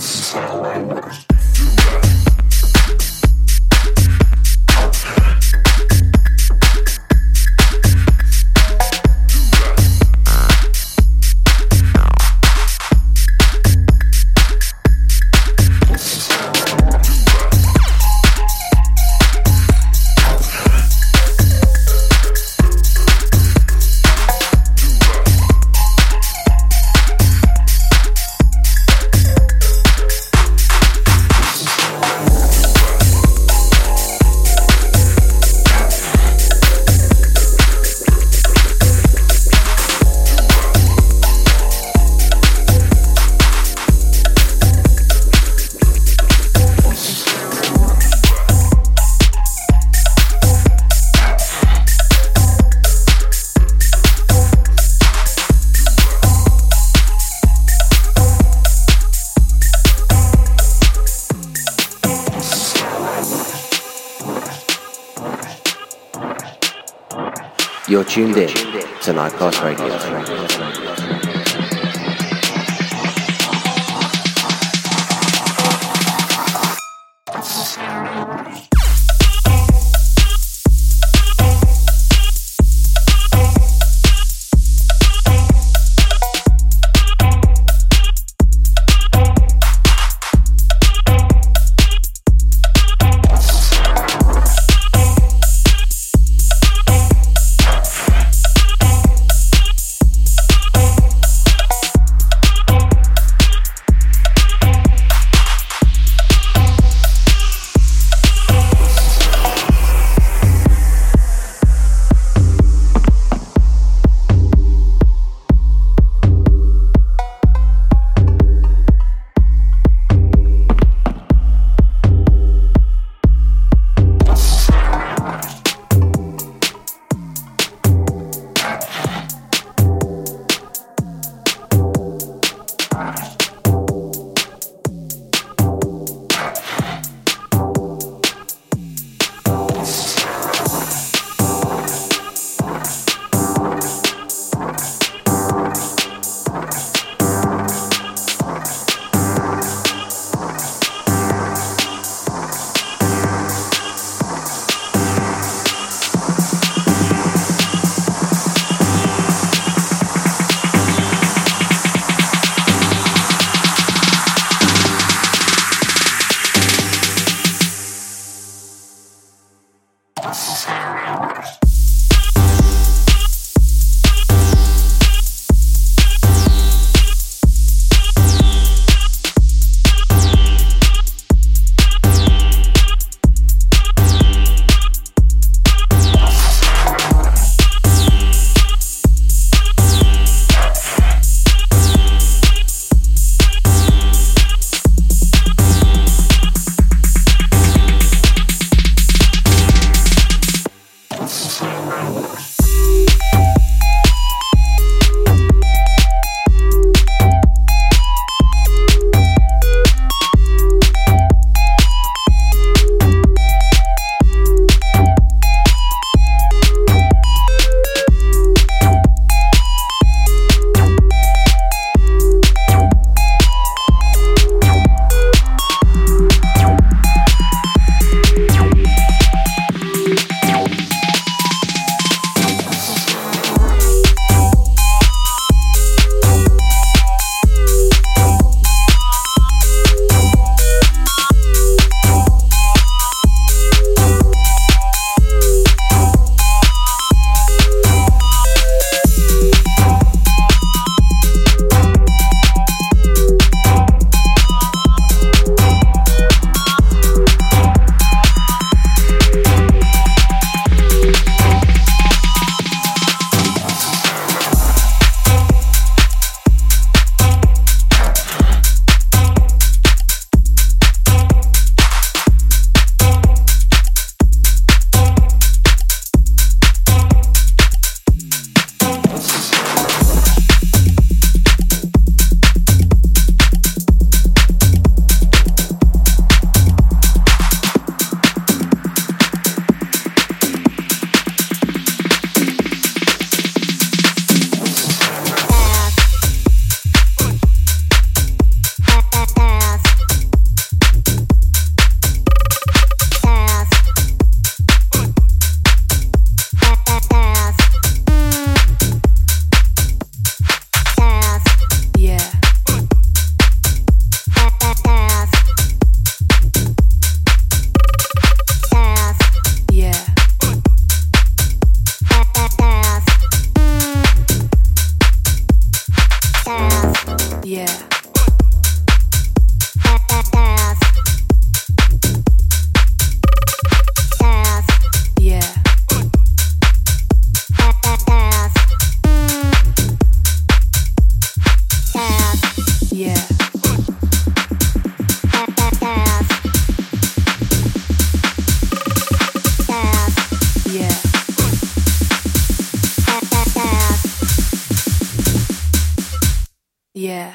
This is how I was. Yeah.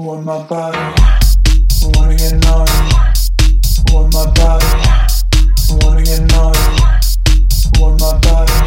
Want my body, wanna get naughty. Want my body, wanna get naughty. Want my body.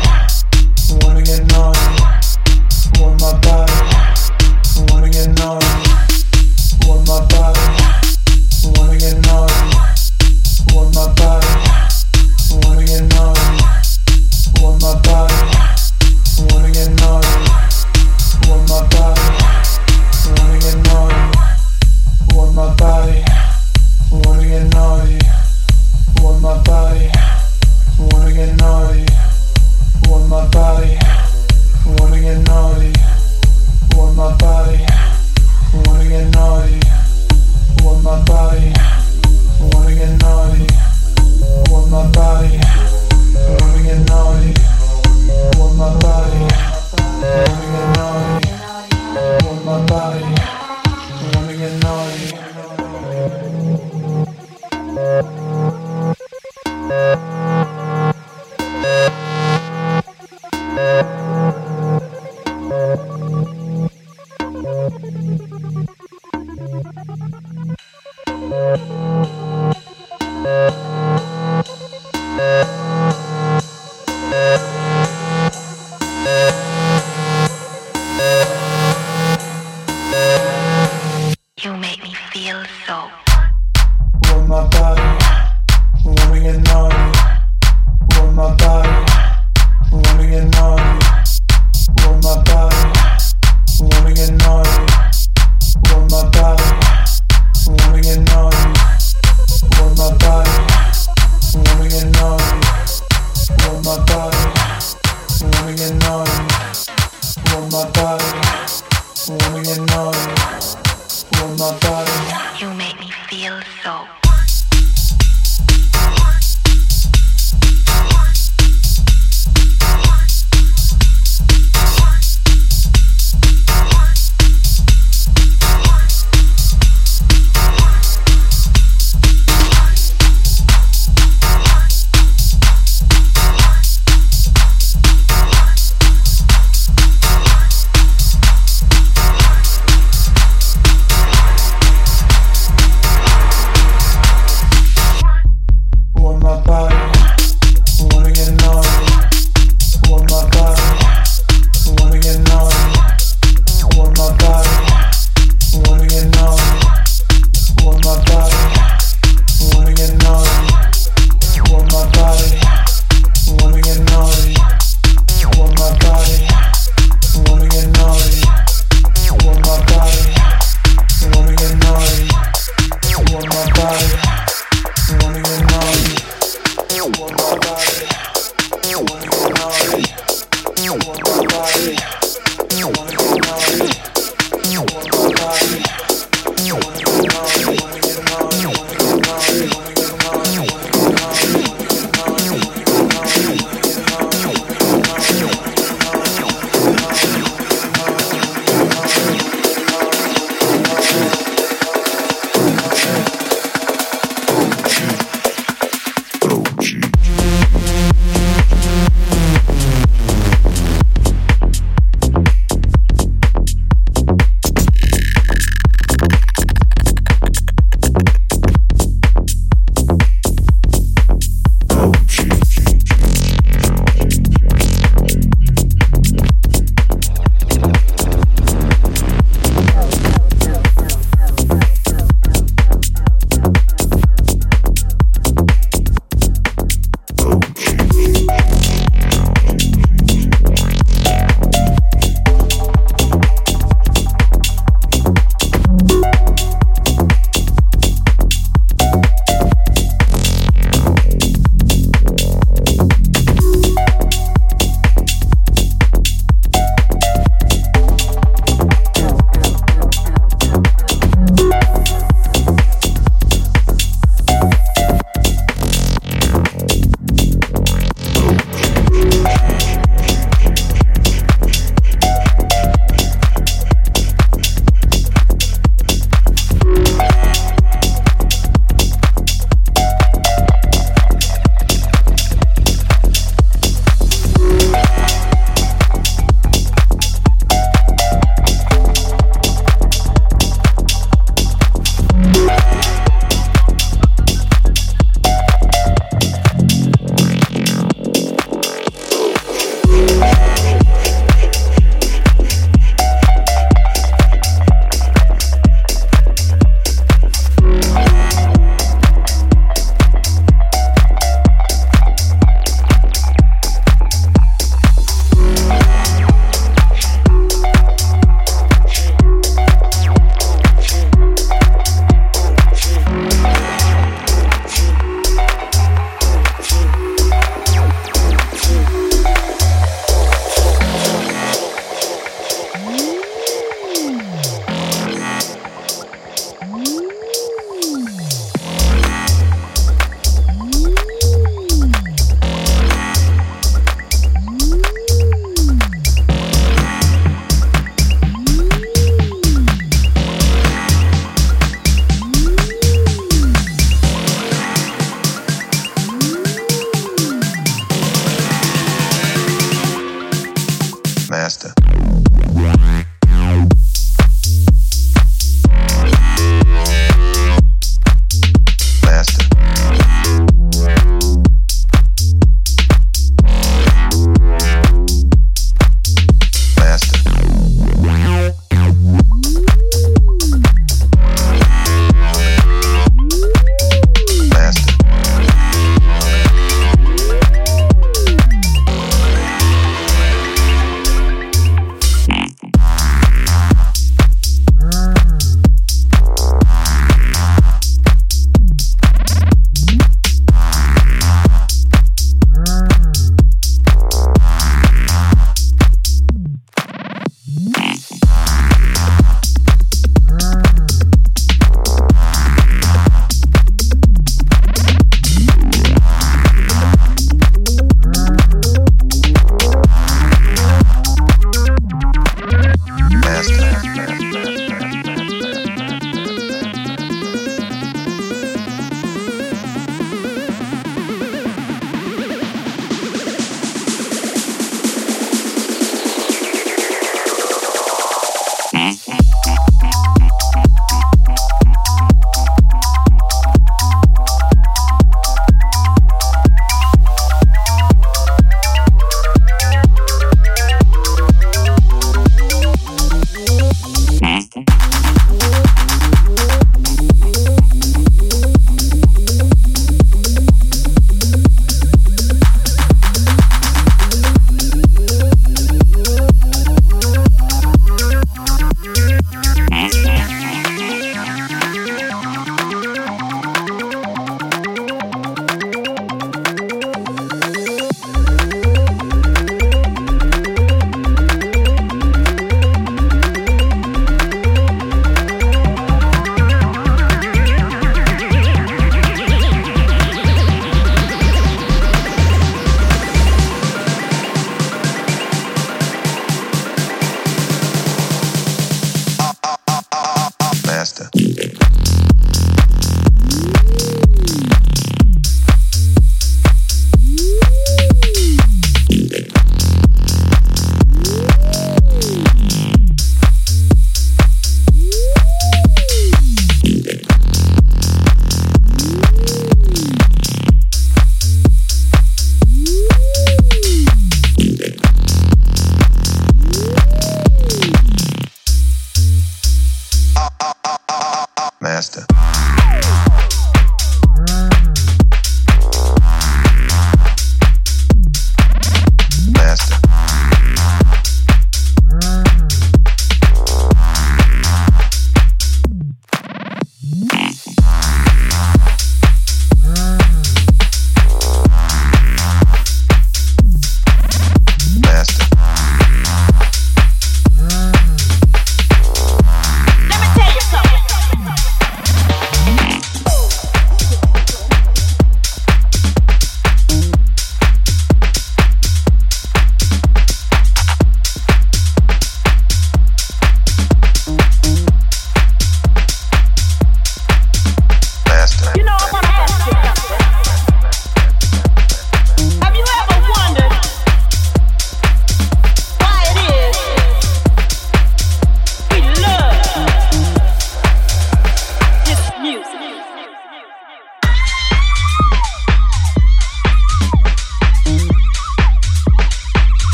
You make me feel so.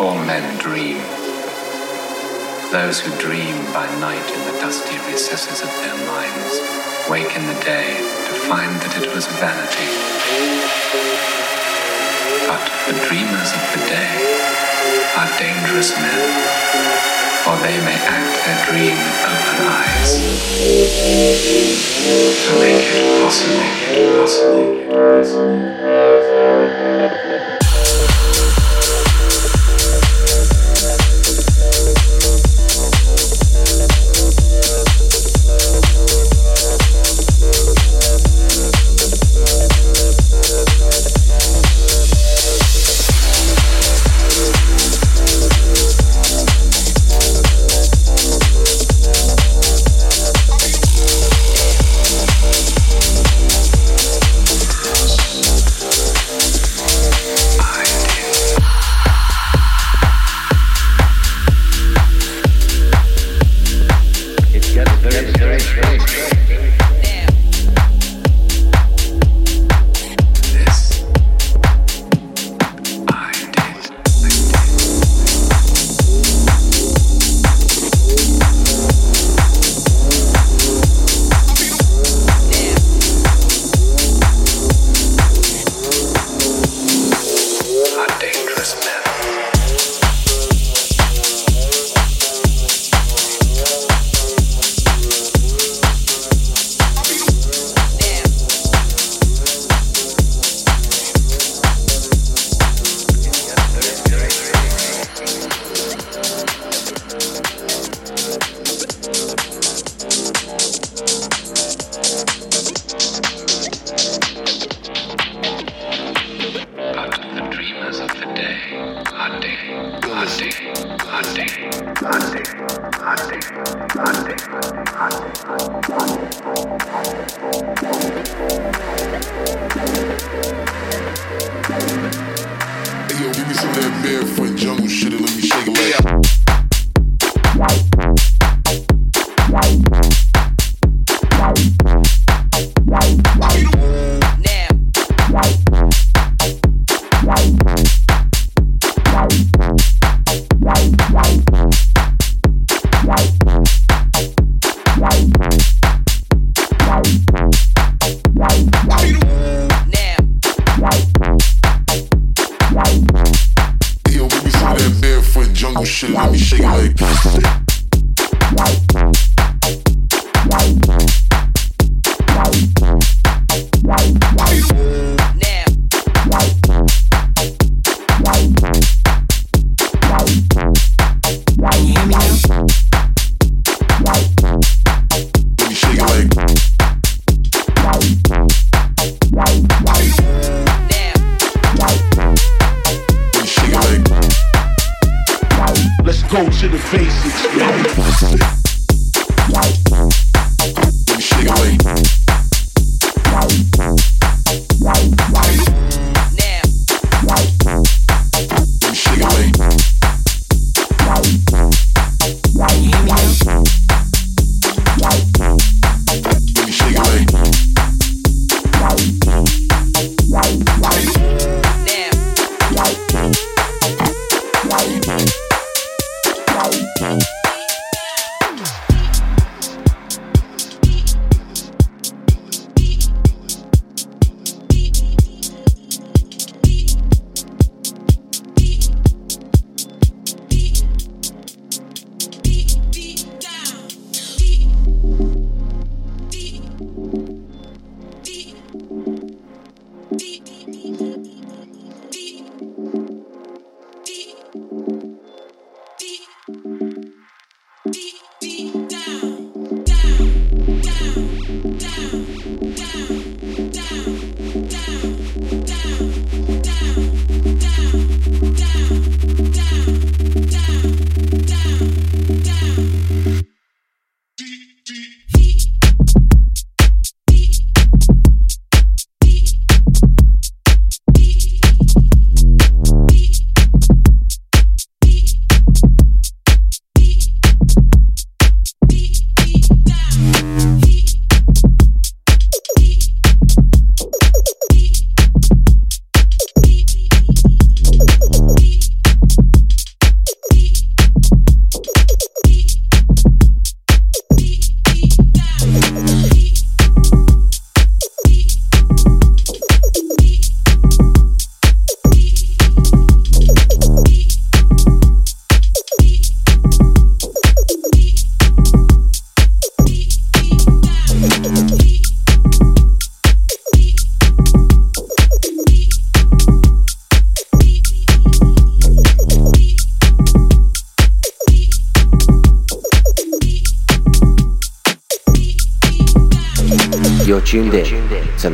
all men dream. Those who dream by night in the dusty recesses of their minds wake in the day to find that it was vanity. But the dreamers of the day are dangerous men, for they may act their dream with open eyes. To make it possible, possible, possible. Monday, Monday, Monday, Monday, Monday,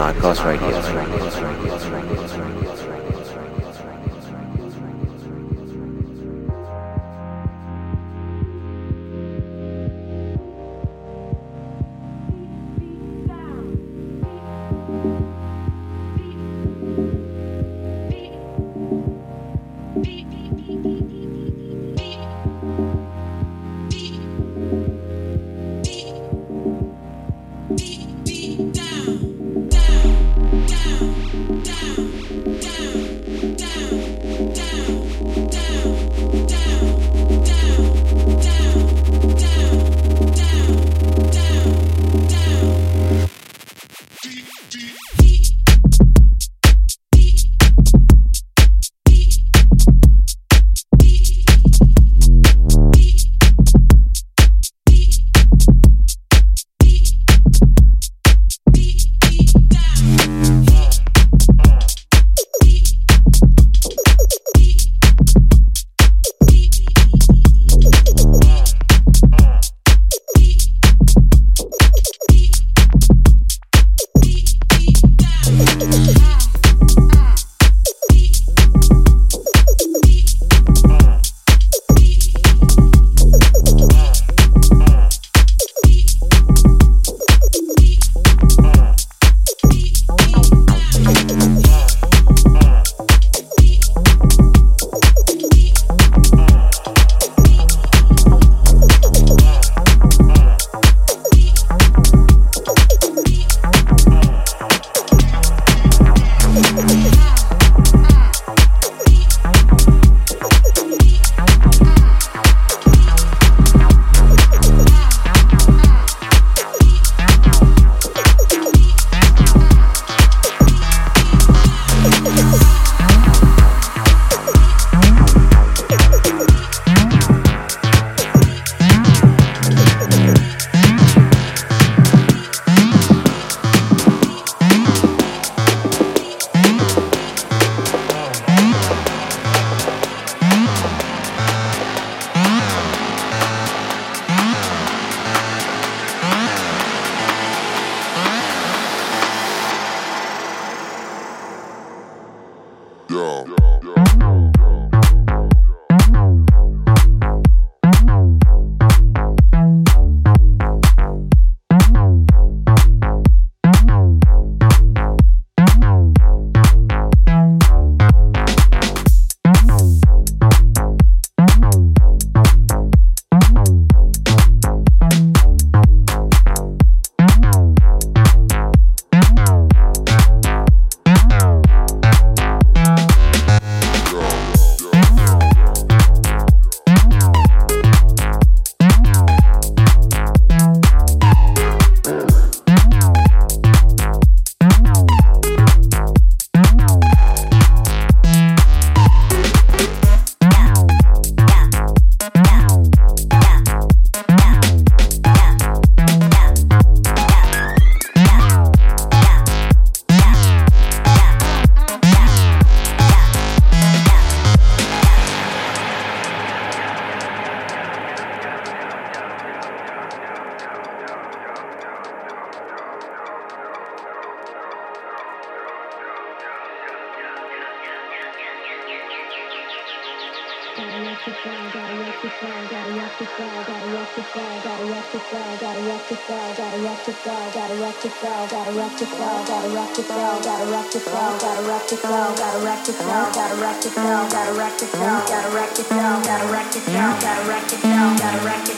not cost right?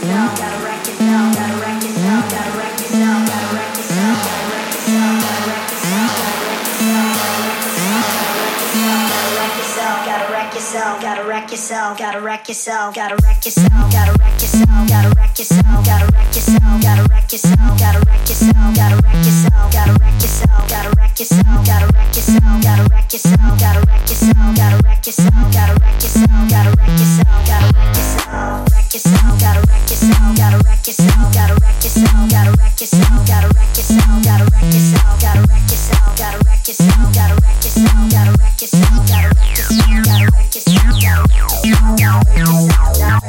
down, gotta wreck it now. gotta wreck yourself, gotta wreck yourself, gotta wreck yourself, gotta wreck yourself, gotta wreck yourself, gotta wreck yourself, gotta wreck yourself, gotta wreck yourself, gotta wreck yourself, gotta wreck yourself, gotta wreck yourself, gotta wreck yourself, gotta wreck yourself, gotta wreck yourself, gotta wreck yourself, gotta wreck yourself, got a wreck yourself, gotta wreck yourself, wreck yourself, gotta wreck yourself, gotta wreck yourself, gotta wreck yourself, gotta wreck yourself, gotta wreck yourself, gotta wreck yourself, gotta wreck yourself, gotta wreck yourself, gotta wreck yourself, gotta wreck Now, now, now, now.